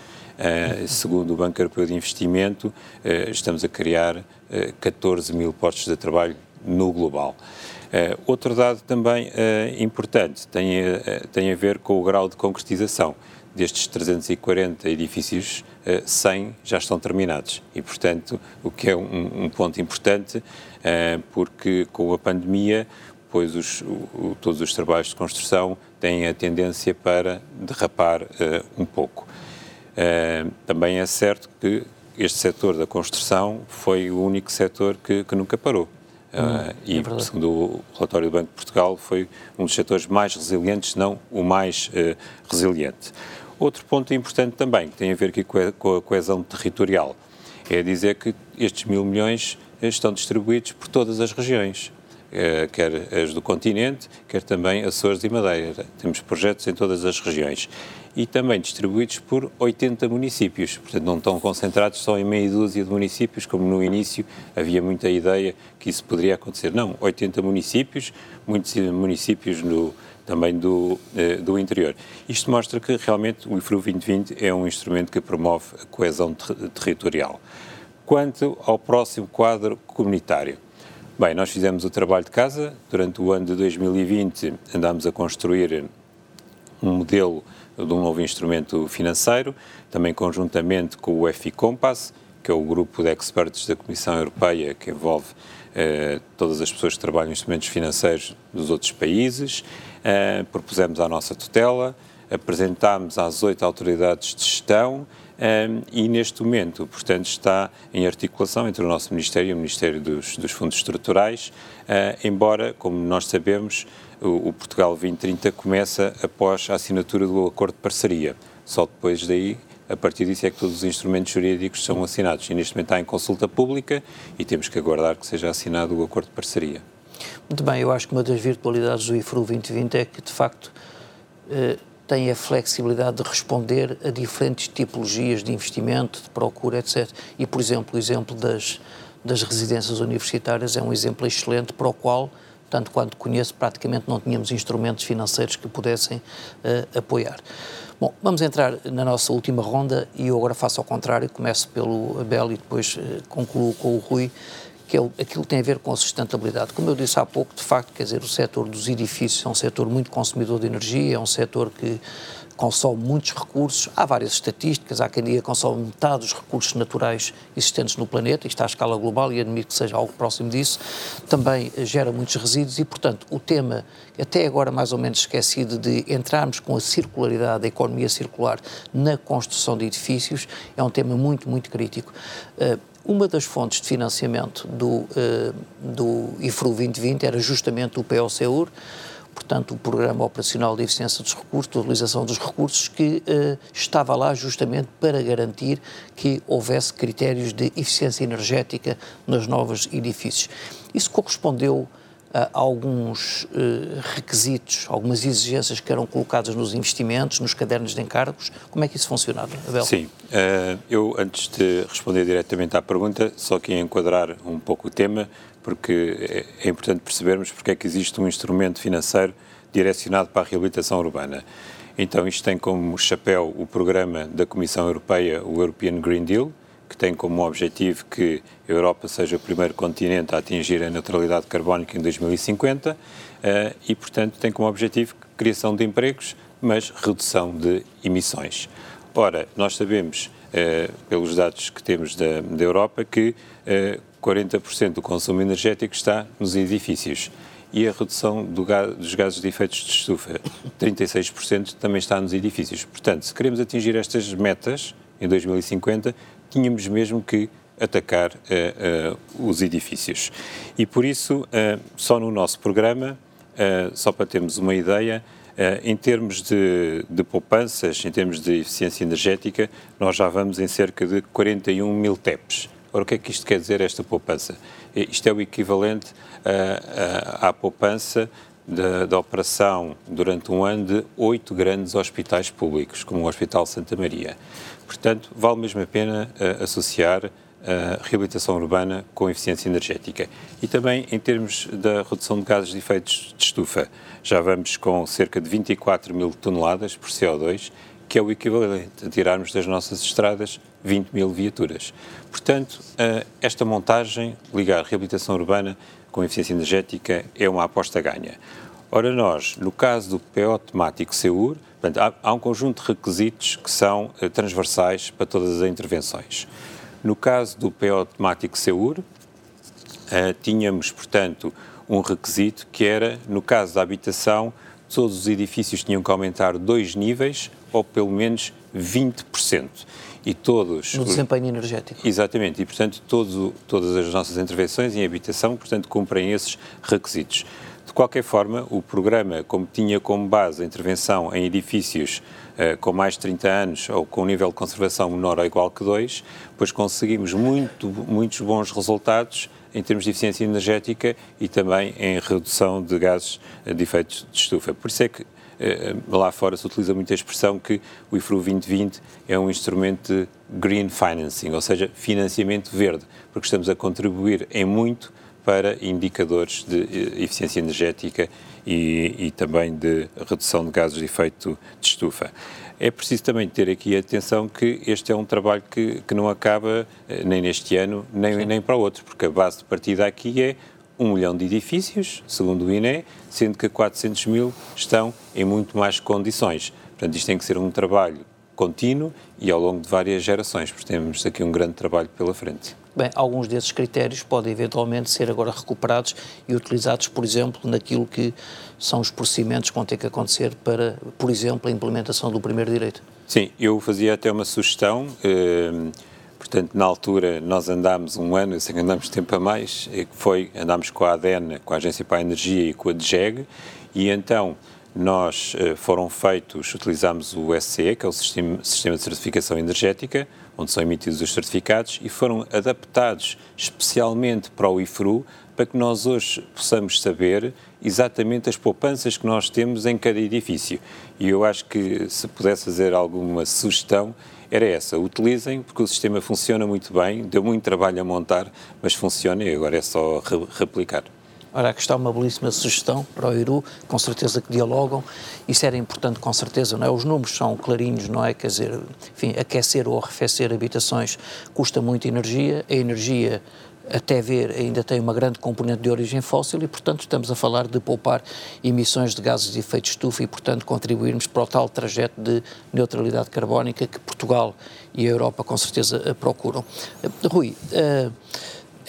Uh, segundo o Banco Europeu de Investimento, uh, estamos a criar uh, eh, 14 mil postos de trabalho no global. Outro dado também importante tem, tem a ver com o grau de concretização. Destes 340 edifícios, 100 já estão terminados. E, portanto, o que é um, um ponto importante, porque com a pandemia, pois os, o, todos os trabalhos de construção têm a tendência para derrapar um pouco. Também é certo que este setor da construção foi o único setor que, que nunca parou. Uh, e, é segundo o relatório do Banco de Portugal, foi um dos setores mais resilientes, não o mais uh, resiliente. Outro ponto importante também, que tem a ver aqui com a coesão territorial, é dizer que estes mil milhões estão distribuídos por todas as regiões. Eh, quer as do continente, quer também Açores e Madeira. Temos projetos em todas as regiões e também distribuídos por 80 municípios, portanto não estão concentrados só em meia dúzia de municípios, como no início havia muita ideia que isso poderia acontecer. Não, 80 municípios, muitos municípios no, também do, eh, do interior. Isto mostra que realmente o IFRU 2020 é um instrumento que promove a coesão ter territorial. Quanto ao próximo quadro comunitário, Bem, nós fizemos o trabalho de casa. Durante o ano de 2020 andámos a construir um modelo de um novo instrumento financeiro, também conjuntamente com o FI Compass, que é o grupo de experts da Comissão Europeia que envolve eh, todas as pessoas que trabalham em instrumentos financeiros dos outros países. Eh, propusemos a nossa tutela, apresentámos às oito autoridades de gestão um, e neste momento, portanto, está em articulação entre o nosso Ministério e o Ministério dos, dos Fundos Estruturais, uh, embora, como nós sabemos, o, Portugal 2030 começa após a assinatura do acordo de parceria. Só depois daí, a partir disso, é que todos os instrumentos jurídicos são assinados. E neste momento está em consulta pública e temos que aguardar que seja assinado o acordo de parceria. Muito bem, eu acho que uma das virtualidades do IFRU 2020 é que, de facto, eh, tem a flexibilidade de responder a diferentes tipologias de investimento, de procura, etc. E, por exemplo, o exemplo das, das residências universitárias é um exemplo excelente para o qual, tanto quanto conheço, praticamente não tínhamos instrumentos financeiros que pudessem uh, apoiar. Bom, vamos entrar na nossa última ronda e eu agora faço ao contrário, começo pelo Abel e depois uh, concluo com o Rui que é aquilo que tem a ver com a sustentabilidade. Como eu disse há pouco, de facto, quer dizer, o setor dos edifícios é um setor muito consumidor de energia, é um setor que consome muitos recursos. Há várias estatísticas, há quem diga que consome metade dos recursos naturais existentes no planeta, isto à escala global, e admito que seja algo próximo disso. Também gera muitos resíduos e, portanto, o tema, até agora mais ou menos esquecido, de entrarmos com a circularidade, a economia circular na construção de edifícios, é um tema muito, muito crítico. Uh, uma das fontes de financiamento do, uh, do IFRU 2020 era justamente o POCEUR, portanto, o Programa Operacional de Eficiência dos Recursos, de Utilização dos Recursos, que uh, estava lá justamente para garantir que houvesse critérios de eficiência energética nos novos edifícios. Isso correspondeu alguns uh, requisitos, algumas exigências que eram colocadas nos investimentos, nos cadernos de encargos. Como é que isso funcionava, Abel? Sim, uh, eu antes de responder diretamente à pergunta, só queria enquadrar um pouco o tema, porque é, é importante percebermos porque é que existe um instrumento financeiro direcionado para a reabilitação urbana. Então, isto tem como chapéu o programa da Comissão Europeia, o European Green Deal, que tem como objetivo que a Europa seja o primeiro continente a atingir a neutralidade carbónica em 2050 eh, e, portanto, tem como objetivo criação de empregos, mas redução de emissões. Ora, nós sabemos pelos dados que temos da, da Europa, que 40% do consumo energético está nos edifícios e a redução do dos gases de efeitos de estufa, 36%, também está nos edifícios. Portanto, se queremos atingir estas metas em 2050, tínhamos mesmo que atacar uh, uh, os edifícios. E por isso, uh, só no nosso programa, só para termos uma ideia, em termos de, de, poupanças, em termos de eficiência energética, nós já vamos em cerca de 41 mil TEPs. Ora, o que é que isto quer dizer, esta poupança? Isto é o equivalente à poupança da, operação durante um ano de oito grandes hospitais públicos, como o Hospital Santa Maria. Portanto, vale mesmo a pena associar a reabilitação urbana com eficiência energética. E também em termos da redução de gases de efeitos de estufa. Já vamos com cerca de 24 mil toneladas por CO2, que é o equivalente a tirarmos das nossas estradas 20 mil viaturas. Portanto, esta montagem, ligar reabilitação urbana com eficiência energética, é uma aposta ganha. Ora, nós, no caso do PO temático SEUR, portanto, há, um conjunto de requisitos que são uh, transversais para todas as intervenções. No caso do PO temático SEUR, uh, tínhamos, portanto, um requisito que era, no caso da habitação, todos os edifícios tinham que aumentar dois níveis ou pelo menos 20%. E todos... No desempenho energético. Exatamente, e portanto todo, todas as nossas intervenções em habitação, portanto, cumprem esses requisitos. De qualquer forma, o programa, como tinha como base a intervenção em edifícios uh, com mais de 30 anos ou com um nível de conservação menor ou igual que 2, pois conseguimos muito, muitos bons resultados em termos de eficiência energética e também em redução de gases de efeitos de estufa. Por isso é que eh, lá fora se utiliza muito a expressão que o IFRU 2020 é um instrumento de green financing, ou seja, financiamento verde, porque estamos a contribuir em muito para indicadores de eh, eficiência energética e, e, também de redução de gases de efeito de estufa. É preciso também ter aqui atenção que este é um trabalho que, que não acaba eh, nem neste ano, nem, nem para o outro, porque a base de partida aqui é um milhão de edifícios, segundo o INE, sendo que 400 mil estão em muito mais condições. Portanto, isto tem que ser um trabalho contínuo e ao longo de várias gerações, porque temos aqui um grande trabalho pela frente. Bem, alguns desses critérios podem eventualmente ser agora recuperados e utilizados, por exemplo, naquilo que são os procedimentos que vão ter que acontecer para, por exemplo, a implementação do primeiro direito. Sim, eu fazia até uma sugestão. Eh, portanto, na altura, nós andámos um ano, sem andamos tempo a mais, que foi, andámos com a ADEN, com a Agência para a Energia e com a DGEG, e então nós eh, foram feitos, utilizámos o SCE, que é o Sistema de Certificação Energética, onde são emitidos os certificados, e foram adaptados especialmente para o IFRU, para que nós hoje possamos saber exatamente as poupanças que nós temos em cada edifício. E eu acho que se pudesse fazer alguma sugestão, era essa. Utilizem, porque o sistema funciona muito bem, deu muito trabalho a montar, mas funciona e agora é só re replicar. Ora, aqui está uma belíssima sugestão para o Iru, com certeza que dialogam. Isso era importante, com certeza, não é? Os números são clarinhos, não é? Quer dizer, enfim, aquecer ou arrefecer habitações custa muita energia, a energia até ver, ainda tem uma grande componente de origem fóssil e, portanto, estamos a falar de poupar emissões de gases de efeito de estufa e, portanto, contribuirmos para o tal trajeto de neutralidade carbónica que Portugal e a Europa, com certeza, procuram. Rui, uh,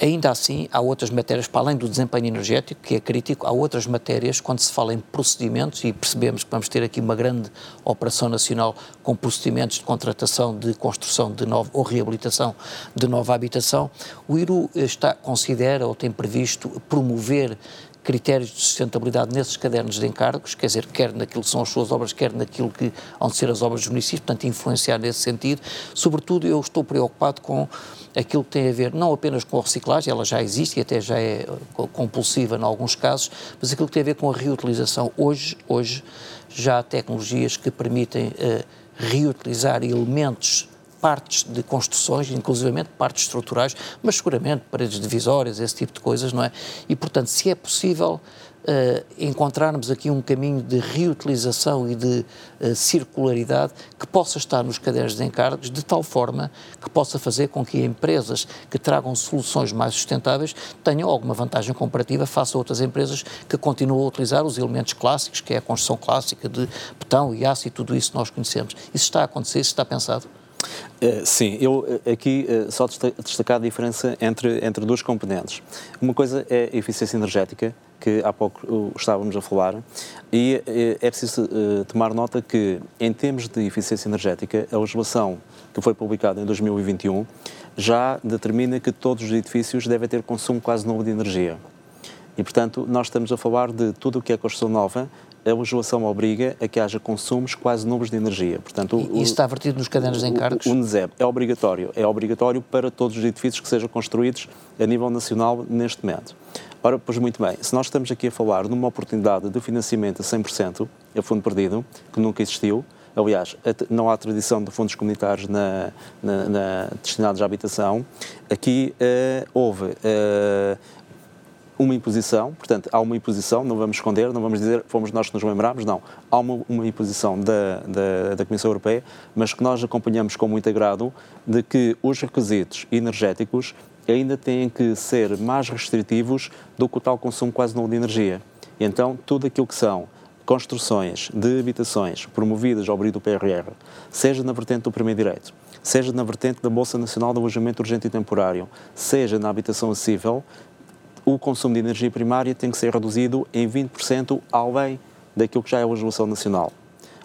Ainda assim, há outras matérias, para além do desempenho energético, que é crítico, há outras matérias, quando se fala em procedimentos, e percebemos que vamos ter aqui uma grande operação nacional com procedimentos de contratação, de construção de nova, ou reabilitação de nova habitação, o IRU está, considera ou tem previsto promover critérios de sustentabilidade nesses cadernos de encargos, quer dizer, quer naquilo que são as suas obras, quer naquilo que vão ser as obras dos municípios, portanto, influenciar nesse sentido. Sobretudo, eu estou preocupado com aquilo que tem a ver não apenas com a reciclagem, ela já existe e até já é compulsiva em alguns casos, mas aquilo que tem a ver com a reutilização. Hoje, hoje já há tecnologias que permitem uh, reutilizar elementos partes de construções, inclusivamente partes estruturais, mas seguramente paredes divisórias, esse tipo de coisas, não é? E, portanto, se é possível uh, encontrarmos aqui um caminho de reutilização e de uh, circularidade que possa estar nos cadernos de encargos, de tal forma que possa fazer com que empresas que tragam soluções mais sustentáveis tenham alguma vantagem comparativa face a outras empresas que continuam a utilizar os elementos clássicos, que é a construção clássica de betão e aço e tudo isso nós conhecemos. Isso está a acontecer, isso está pensado? Uh, sim, eu aqui só destacar a diferença entre, entre duas componentes. Uma coisa é a eficiência energética, que há pouco uh, estávamos a falar, e é preciso tomar nota que, em termos de eficiência energética, a legislação que foi publicada em 2021 já determina que todos os edifícios devem ter consumo quase nulo de energia. E, portanto, nós estamos a falar de tudo o que é construção nova, a legislação obriga a que haja consumos quase nulos de energia. Portanto, e isso está vertido nos cadernos de encargos? O, o NESEB é obrigatório. É obrigatório para todos os edifícios que sejam construídos a nível nacional neste momento. Ora, pois muito bem, se nós estamos aqui a falar numa oportunidade de financiamento a 100%, a fundo perdido, que nunca existiu, aliás, não há tradição de fundos comunitários na, na, na destinados à habitação, aqui uh, houve uh, uma imposição, portanto, há uma imposição, não vamos esconder, não vamos dizer fomos nós que nos lembramos, não. Há uma, uma imposição da, da, da, Comissão Europeia, mas que nós acompanhamos com muito agrado, de que os requisitos energéticos ainda têm que ser mais restritivos do que o tal consumo quase nulo de energia. Então, tudo aquilo que são construções de habitações promovidas ao abrigo do PRR, seja na vertente do primeiro direito, seja na vertente da Bolsa Nacional de Alojamento Urgente e Temporário, seja na habitação acessível, o consumo de energia primária tem que ser reduzido em 20% além daquilo que já é a legislação nacional.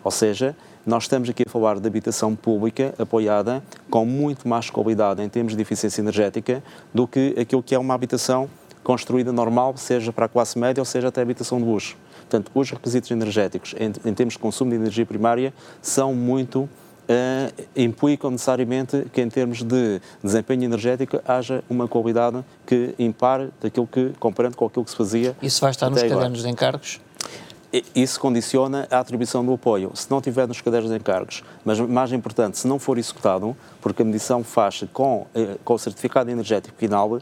Ou seja, nós estamos aqui a falar de habitação pública apoiada com muito mais qualidade em termos de eficiência energética do que aquilo que é uma habitação construída normal, seja para a classe média ou seja até habitação de luxo. Portanto, os requisitos energéticos em, em termos de consumo de energia primária são muito uh, implicam necessariamente que, em termos de desempenho energético, haja uma qualidade que impare daquilo que, comparando com aquilo que se fazia. Isso vai estar nos agora. cadernos de encargos? Isso condiciona a atribuição do apoio. Se não tiver nos cadernos de encargos, mas mais importante, se não for executado, porque a medição faz com, eh, com o certificado energético final,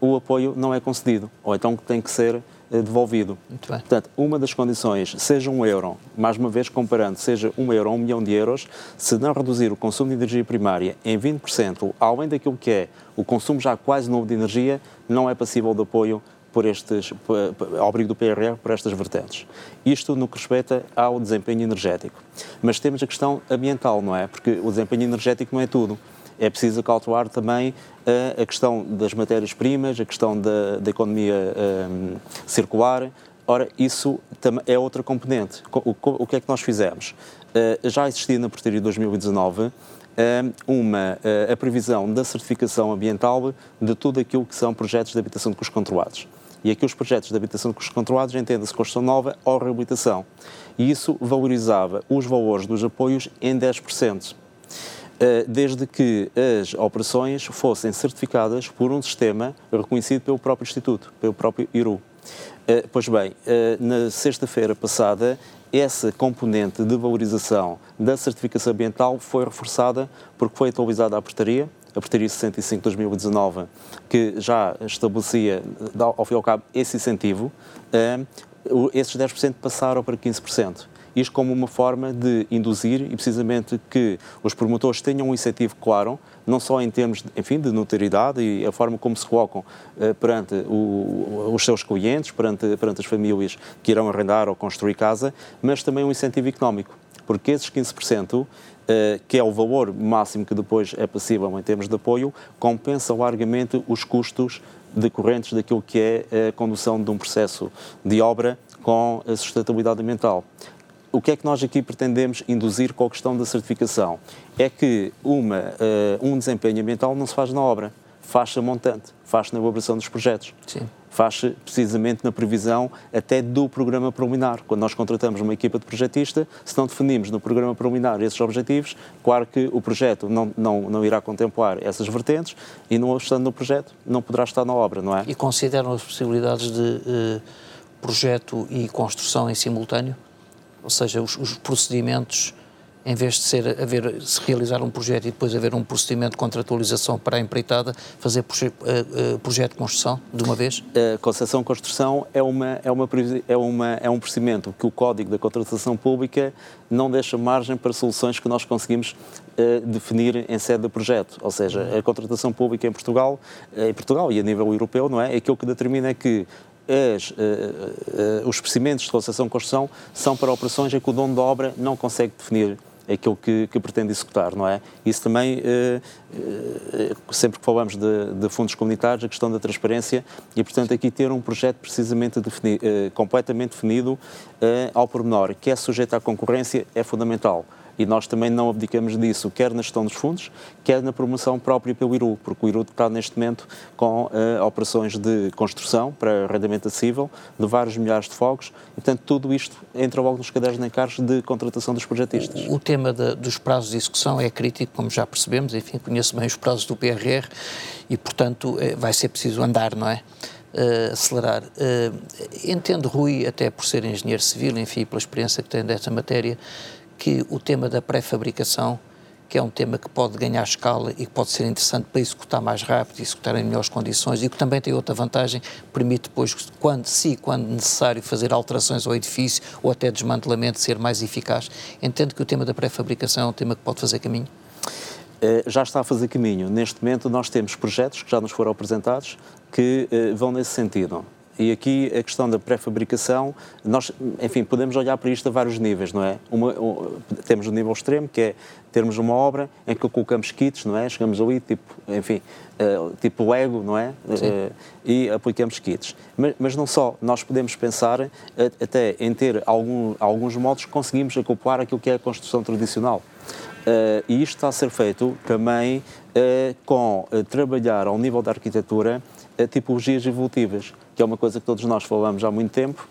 o apoio não é concedido, ou então tem que ser devolvido. Muito bem. Portanto, uma das condições, seja um euro, mais uma vez comparando, seja um euro ou um milhão de euros, se não reduzir o consumo de energia primária em 20%, além daquilo que é o consumo já quase novo de energia, não é passível de apoio por estes, ao abrigo do PRR por estas vertentes. Isto no que respeita ao desempenho energético. Mas temos a questão ambiental, não é? Porque o desempenho energético não é tudo é preciso calcular também a, questão das matérias-primas, a questão da, da economia um, circular. Ora, isso é outra componente. O, o, que é que nós fizemos? Uh, já existia na portaria de 2019 uh, uma, uh, a previsão da certificação ambiental de tudo aquilo que são projetos de habitação de custos controlados. E aqui os projetos de habitação de custos controlados entendem-se construção nova ou reabilitação. E isso valorizava os valores dos apoios em 10%. Eh, desde que as operações fossem certificadas por um sistema reconhecido pelo próprio Instituto, pelo próprio IRU. Eh, pois bem, eh, na sexta-feira passada, essa componente de valorização da certificação ambiental foi reforçada porque foi atualizada a portaria, a portaria 65 de 2019, que já estabelecia, ao fim e ao cabo, esse incentivo, esses 10% passaram para 15% isto como uma forma de induzir e precisamente que os promotores tenham um incentivo claro, não só em termos, enfim, de notoriedade e a forma como se colocam uh, perante o, os seus clientes, perante, perante as famílias que irão arrendar ou construir casa, mas também um incentivo económico, porque esses 15%, uh, eh, que é o valor máximo que depois é passível em termos de apoio, compensa largamente os custos decorrentes daquilo que é a condução de um processo de obra com a sustentabilidade ambiental o que é que nós aqui pretendemos induzir com a questão da certificação? É que uma, uh, um desempenho ambiental não se faz na obra, faz-se a montante, faz-se na elaboração dos projetos. Faz-se precisamente na previsão até do programa preliminar. Quando nós contratamos uma equipa de projetista, se não definimos no programa preliminar esses objetivos, claro que o projeto não, não, não irá contemplar essas vertentes e, não estando no projeto, não poderá estar na obra, não é? E consideram as possibilidades de uh, projeto e construção em simultâneo? Ou seja, os, os procedimentos em vez de ser haver, se realizar um projeto e depois haver um procedimento de contratualização para a empreitada, fazer proje, uh, uh, projeto de construção de uma vez? A concessão construção é, uma, é, uma, é, uma, é um procedimento que o Código da Contratação Pública não deixa margem para soluções que nós conseguimos uh, definir em sede de projeto. Ou seja, a contratação pública em Portugal, em Portugal e a nível europeu, não é? Aquilo que determina é que as, uh, uh, os procedimentos de concessão de construção são para operações em que o dono da obra não consegue definir aquilo que, que pretende executar, não é? Isso também, sempre que falamos de, de, fundos comunitários, a questão da transparência e, portanto, aqui ter um projeto precisamente defini, completamente definido ao pormenor, que é sujeito à concorrência, é fundamental e nós também não abdicamos disso, quer na gestão dos fundos, quer na promoção própria pelo IRU, porque o IRU está neste momento com uh, operações de construção para arrendamento acessível de vários milhares de fogos e, portanto, tudo isto entra logo nos cadernos de encargos de contratação dos projetistas. O, o tema de, dos prazos de execução é crítico, como já percebemos, enfim, conheço bem os prazos do PRR e, portanto, eh, vai ser preciso andar, não é? Uh, acelerar. Uh, entendo, Rui, até por ser engenheiro civil, enfim, pela experiência que tem desta matéria, que o tema da pré-fabricação, que é um tema que pode ganhar escala e que pode ser interessante para executar mais rápido, executar em melhores condições e que também tem outra vantagem, permite depois, quando, se quando necessário, fazer alterações ao edifício ou até desmantelamento, ser mais eficaz. Entendo que o tema da pré-fabricação é um tema que pode fazer caminho? Eh, já está a fazer caminho. Neste momento, nós temos projetos que já nos foram apresentados que uh, vão nesse sentido. E aqui a questão da pré-fabricação, nós, enfim, podemos olhar para isto a vários níveis, não é? Uma, um, temos o um nível extremo, que é termos uma obra em que colocamos kits, não é? Chegamos ali, tipo, enfim, uh, tipo Lego, não é? Uh, e aplicamos kits. Mas, mas, não só, nós podemos pensar uh, até em ter algum, alguns modos que conseguimos acoplar aquilo que é a construção tradicional. Uh, e isto está a ser feito também com trabalhar ao nível da arquitetura tipologias evolutivas que é uma coisa que todos nós falamos há muito tempo,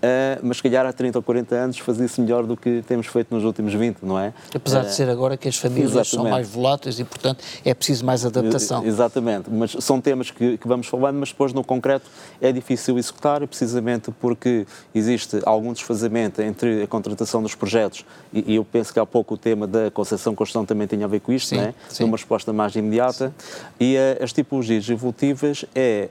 Uh, mas se calhar há 30 ou 40 anos fazia-se melhor do que temos feito nos últimos 20, não é? Apesar uh, de ser agora que as famílias exatamente. são mais voláteis e, portanto, é preciso mais adaptação. Exatamente, mas são temas que, que, vamos falando, mas depois no concreto é difícil executar, precisamente porque existe algum desfazamento entre a contratação dos projetos e, e eu penso que há pouco o tema da concepção construção também tem a ver com isto, sim, não é? Sim. Uma resposta mais imediata. Sim. E uh, as tipologias evolutivas é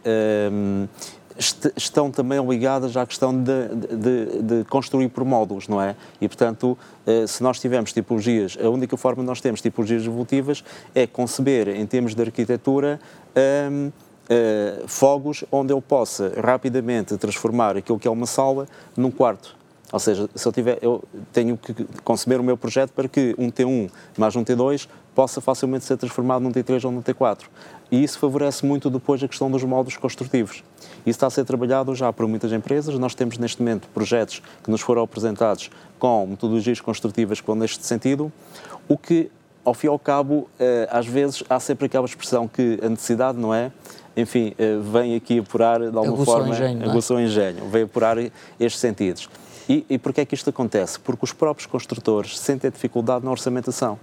estão também ligadas à questão de, de, de, construir por módulos, não é? E, portanto, eh, se nós tivermos tipologias, a única forma de nós termos tipologias evolutivas é conceber, em termos de arquitetura, um, uh, eh, fogos onde eu possa rapidamente transformar aquilo que é uma sala num quarto. Ou seja, se eu tiver, eu tenho que conceber o meu projeto para que um T1 mais um T2 possa facilmente ser transformado num T3 ou num T4. E isso favorece muito depois a questão dos módulos construtivos. Isso está a ser trabalhado já por muitas empresas. Nós temos neste momento projetos que nos foram apresentados com metodologias construtivas que vão neste sentido, o que, ao fim e ao cabo, eh, às vezes há sempre aquela expressão que a necessidade, não é? Enfim, eh, vem aqui apurar, de alguma forma, engenho, aguçou o engenho, vem apurar estes sentidos. E, e porquê é que isto acontece? Porque os próprios construtores sentem dificuldade na orçamentação.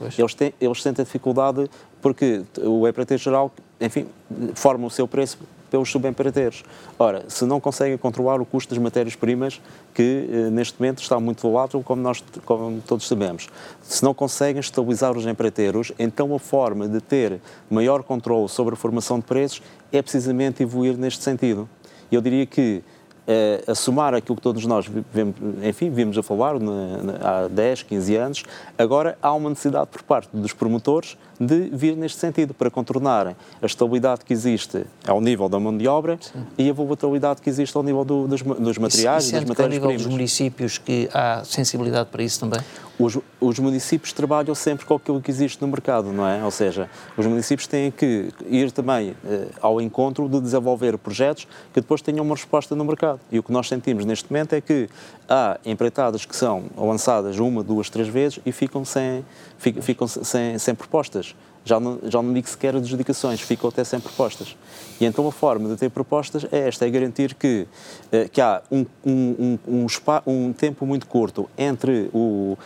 Eles, têm, eles sentem dificuldade porque o empreiteiro geral, enfim, forma o seu preço pelos subempreiteiros. Ora, se não conseguem controlar o custo das matérias-primas, que eh, neste momento está muito volátil, como nós como todos sabemos, se não conseguem estabilizar os empreiteiros, então a forma de ter maior controle sobre a formação de preços é precisamente evoluir neste sentido. Eu diria que uh, a somar aquilo que todos nós vemos, enfim, vimos a falar na, na, há 10, 15 anos, agora há uma necessidade por parte dos promotores de vir neste sentido, para contornarem a estabilidade que existe ao nível da mão de obra Sim. e a volatilidade que existe ao nível do, dos, dos, materiais e, e, e das matérias-primas. ao nível dos municípios que há sensibilidade para isso também? Os, os, municípios trabalham sempre com aquilo que existe no mercado, não é? Ou seja, os municípios têm que ir também eh, ao encontro de desenvolver projetos que depois tenham uma resposta no mercado. E o que nós sentimos neste momento é que há empreitadas que são lançadas uma, duas, três vezes e ficam sem, ficam, ficam sem, sem propostas. Já não, já não digo sequer adjudicações, ficam até sem propostas. E então a forma de ter propostas é esta, é garantir que, eh, que há um, um, um, um, um tempo muito curto entre o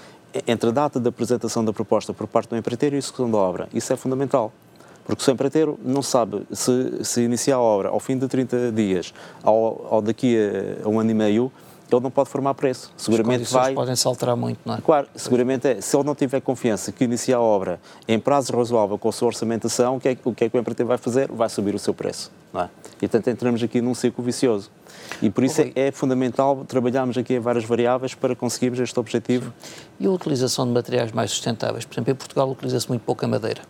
entre a data da apresentação da proposta por parte do empreiteiro e a execução da obra. Isso é fundamental. Porque se o empreiteiro não sabe se, se iniciar a obra ao fim de 30 dias ou, ou daqui a, um ano e meio, ele não pode formar preço. Seguramente As vai. podem se alterar muito, não é? Claro, seguramente é. Se ele não tiver confiança que inicia a obra em prazo razoável com a sua orçamentação, o que é, o que, é que o empreiteiro vai fazer? Vai subir o seu preço, não é? E portanto entramos aqui num ciclo vicioso. E por isso é, é, fundamental trabalharmos aqui em várias variáveis para conseguirmos este objetivo. E a utilização de materiais mais sustentáveis? Por exemplo, em Portugal utiliza-se muito pouca madeira,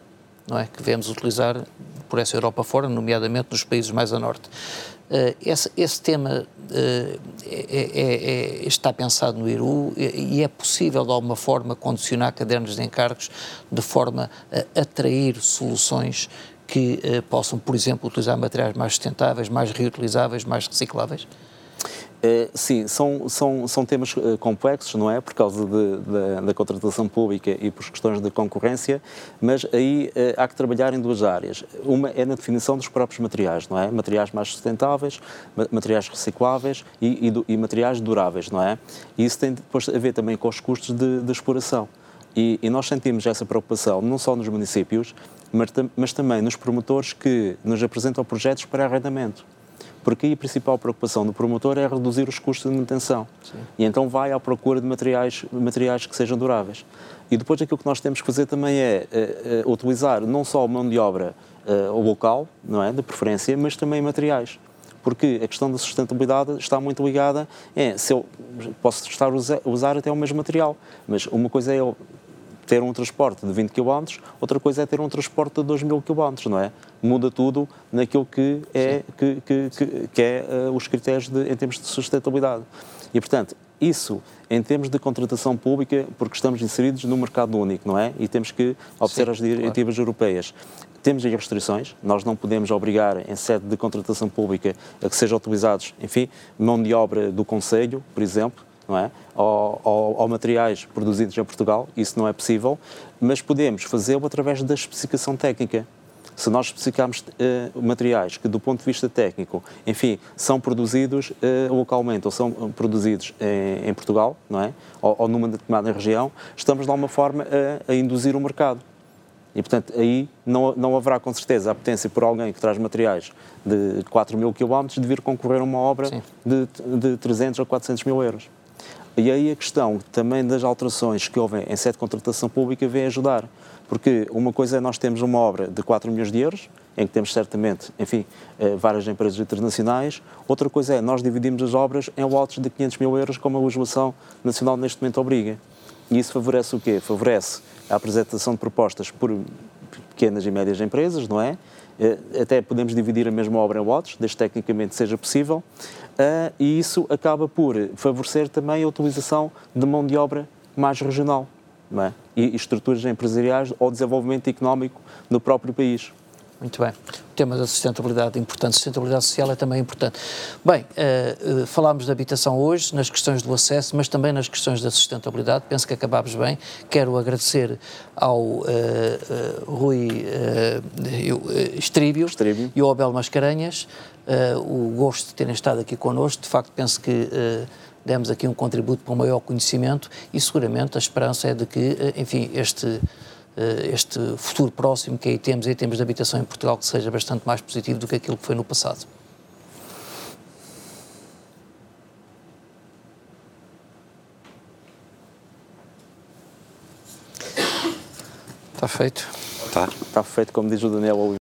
não é? Que devemos utilizar por essa Europa fora, nomeadamente nos países mais a norte. Esse, esse, tema é, é, está pensado no IRU e é possível, de alguma forma, condicionar cadernos de encargos de forma a atrair soluções que possam, por exemplo, utilizar materiais mais sustentáveis, mais reutilizáveis, mais recicláveis? Uh, sim, são, são, são temas uh, complexos, não é? Por causa de, de, da contratação pública e por questões de concorrência, mas aí uh, há que trabalhar em duas áreas. Uma é na definição dos próprios materiais, não é? Materiais mais sustentáveis, materiais recicláveis e, e, e, materiais duráveis, não é? E isso tem depois a ver também com os custos de, de exploração. E, e, nós sentimos essa preocupação não só nos municípios, mas, mas também nos promotores que nos apresentam projetos para arrendamento porque aí a principal preocupação do promotor é reduzir os custos de manutenção. Sim. E então vai à procura de materiais, materiais que sejam duráveis. E depois aquilo que nós temos que fazer também é uh, uh, utilizar não só mão de obra uh, local, não é, de preferência, mas também materiais. Porque a questão da sustentabilidade está muito ligada é se eu posso estar a usar até o mesmo material, mas uma coisa é eu ter um transporte de 20 km, outra coisa é ter um transporte de 2 mil km, não é? Muda tudo naquilo que é, que, que, que, que, é uh, os critérios de, em termos de sustentabilidade. E, portanto, isso em termos de contratação pública, porque estamos inseridos no mercado único, não é? E temos que obedecer às diretivas claro. europeias. Temos aí restrições, nós não podemos obrigar, em sede de contratação pública, a que sejam utilizados, enfim, mão de obra do Conselho, por exemplo, não é? Ou, ou, ou, materiais produzidos em Portugal, isso não é possível, mas podemos fazê-lo através da especificação técnica. Se nós especificarmos uh, materiais que, do ponto de vista técnico, enfim, são produzidos uh, localmente ou são produzidos em, em Portugal, não é? Ou, ou, numa determinada região, estamos de alguma forma a, a induzir o mercado. E, portanto, aí não, não haverá com certeza a potência por alguém que traz materiais de 4 mil quilómetros de vir concorrer a uma obra de, de 300 ou 400 mil euros. E aí a questão também das alterações que houve em sede de contratação pública vem ajudar. Porque uma coisa é nós temos uma obra de 4 milhões de euros, em que temos certamente, enfim, eh, várias empresas internacionais. Outra coisa é nós dividimos as obras em lotes de 500 mil euros, como a legislação nacional neste momento obriga. E isso favorece o quê? Favorece a apresentação de propostas por pequenas e médias empresas, não é? Eh, até podemos dividir a mesma obra em lotes, desde tecnicamente seja possível. Uh, e isso acaba por favorecer também a utilização de mão de obra mais regional é? e, estruturas empresariais ou desenvolvimento económico no próprio país. Muito bem. O tema da sustentabilidade é importante. Sustentabilidade social é também importante. Bem, uh, uh, falámos de habitação hoje, nas questões do acesso, mas também nas questões da sustentabilidade. Penso que acabámos bem. Quero agradecer ao uh, Rui Estríbio, Estríbio, e ao Abel Mascarenhas o gosto de terem estado aqui connosco. De facto, penso que demos aqui um contributo para um maior conhecimento e seguramente a esperança é de que, enfim, este este futuro próximo que aí temos em termos de habitação em Portugal que seja bastante mais positivo do que aquilo que foi no passado. Está feito? Está. Está feito, como diz o Daniel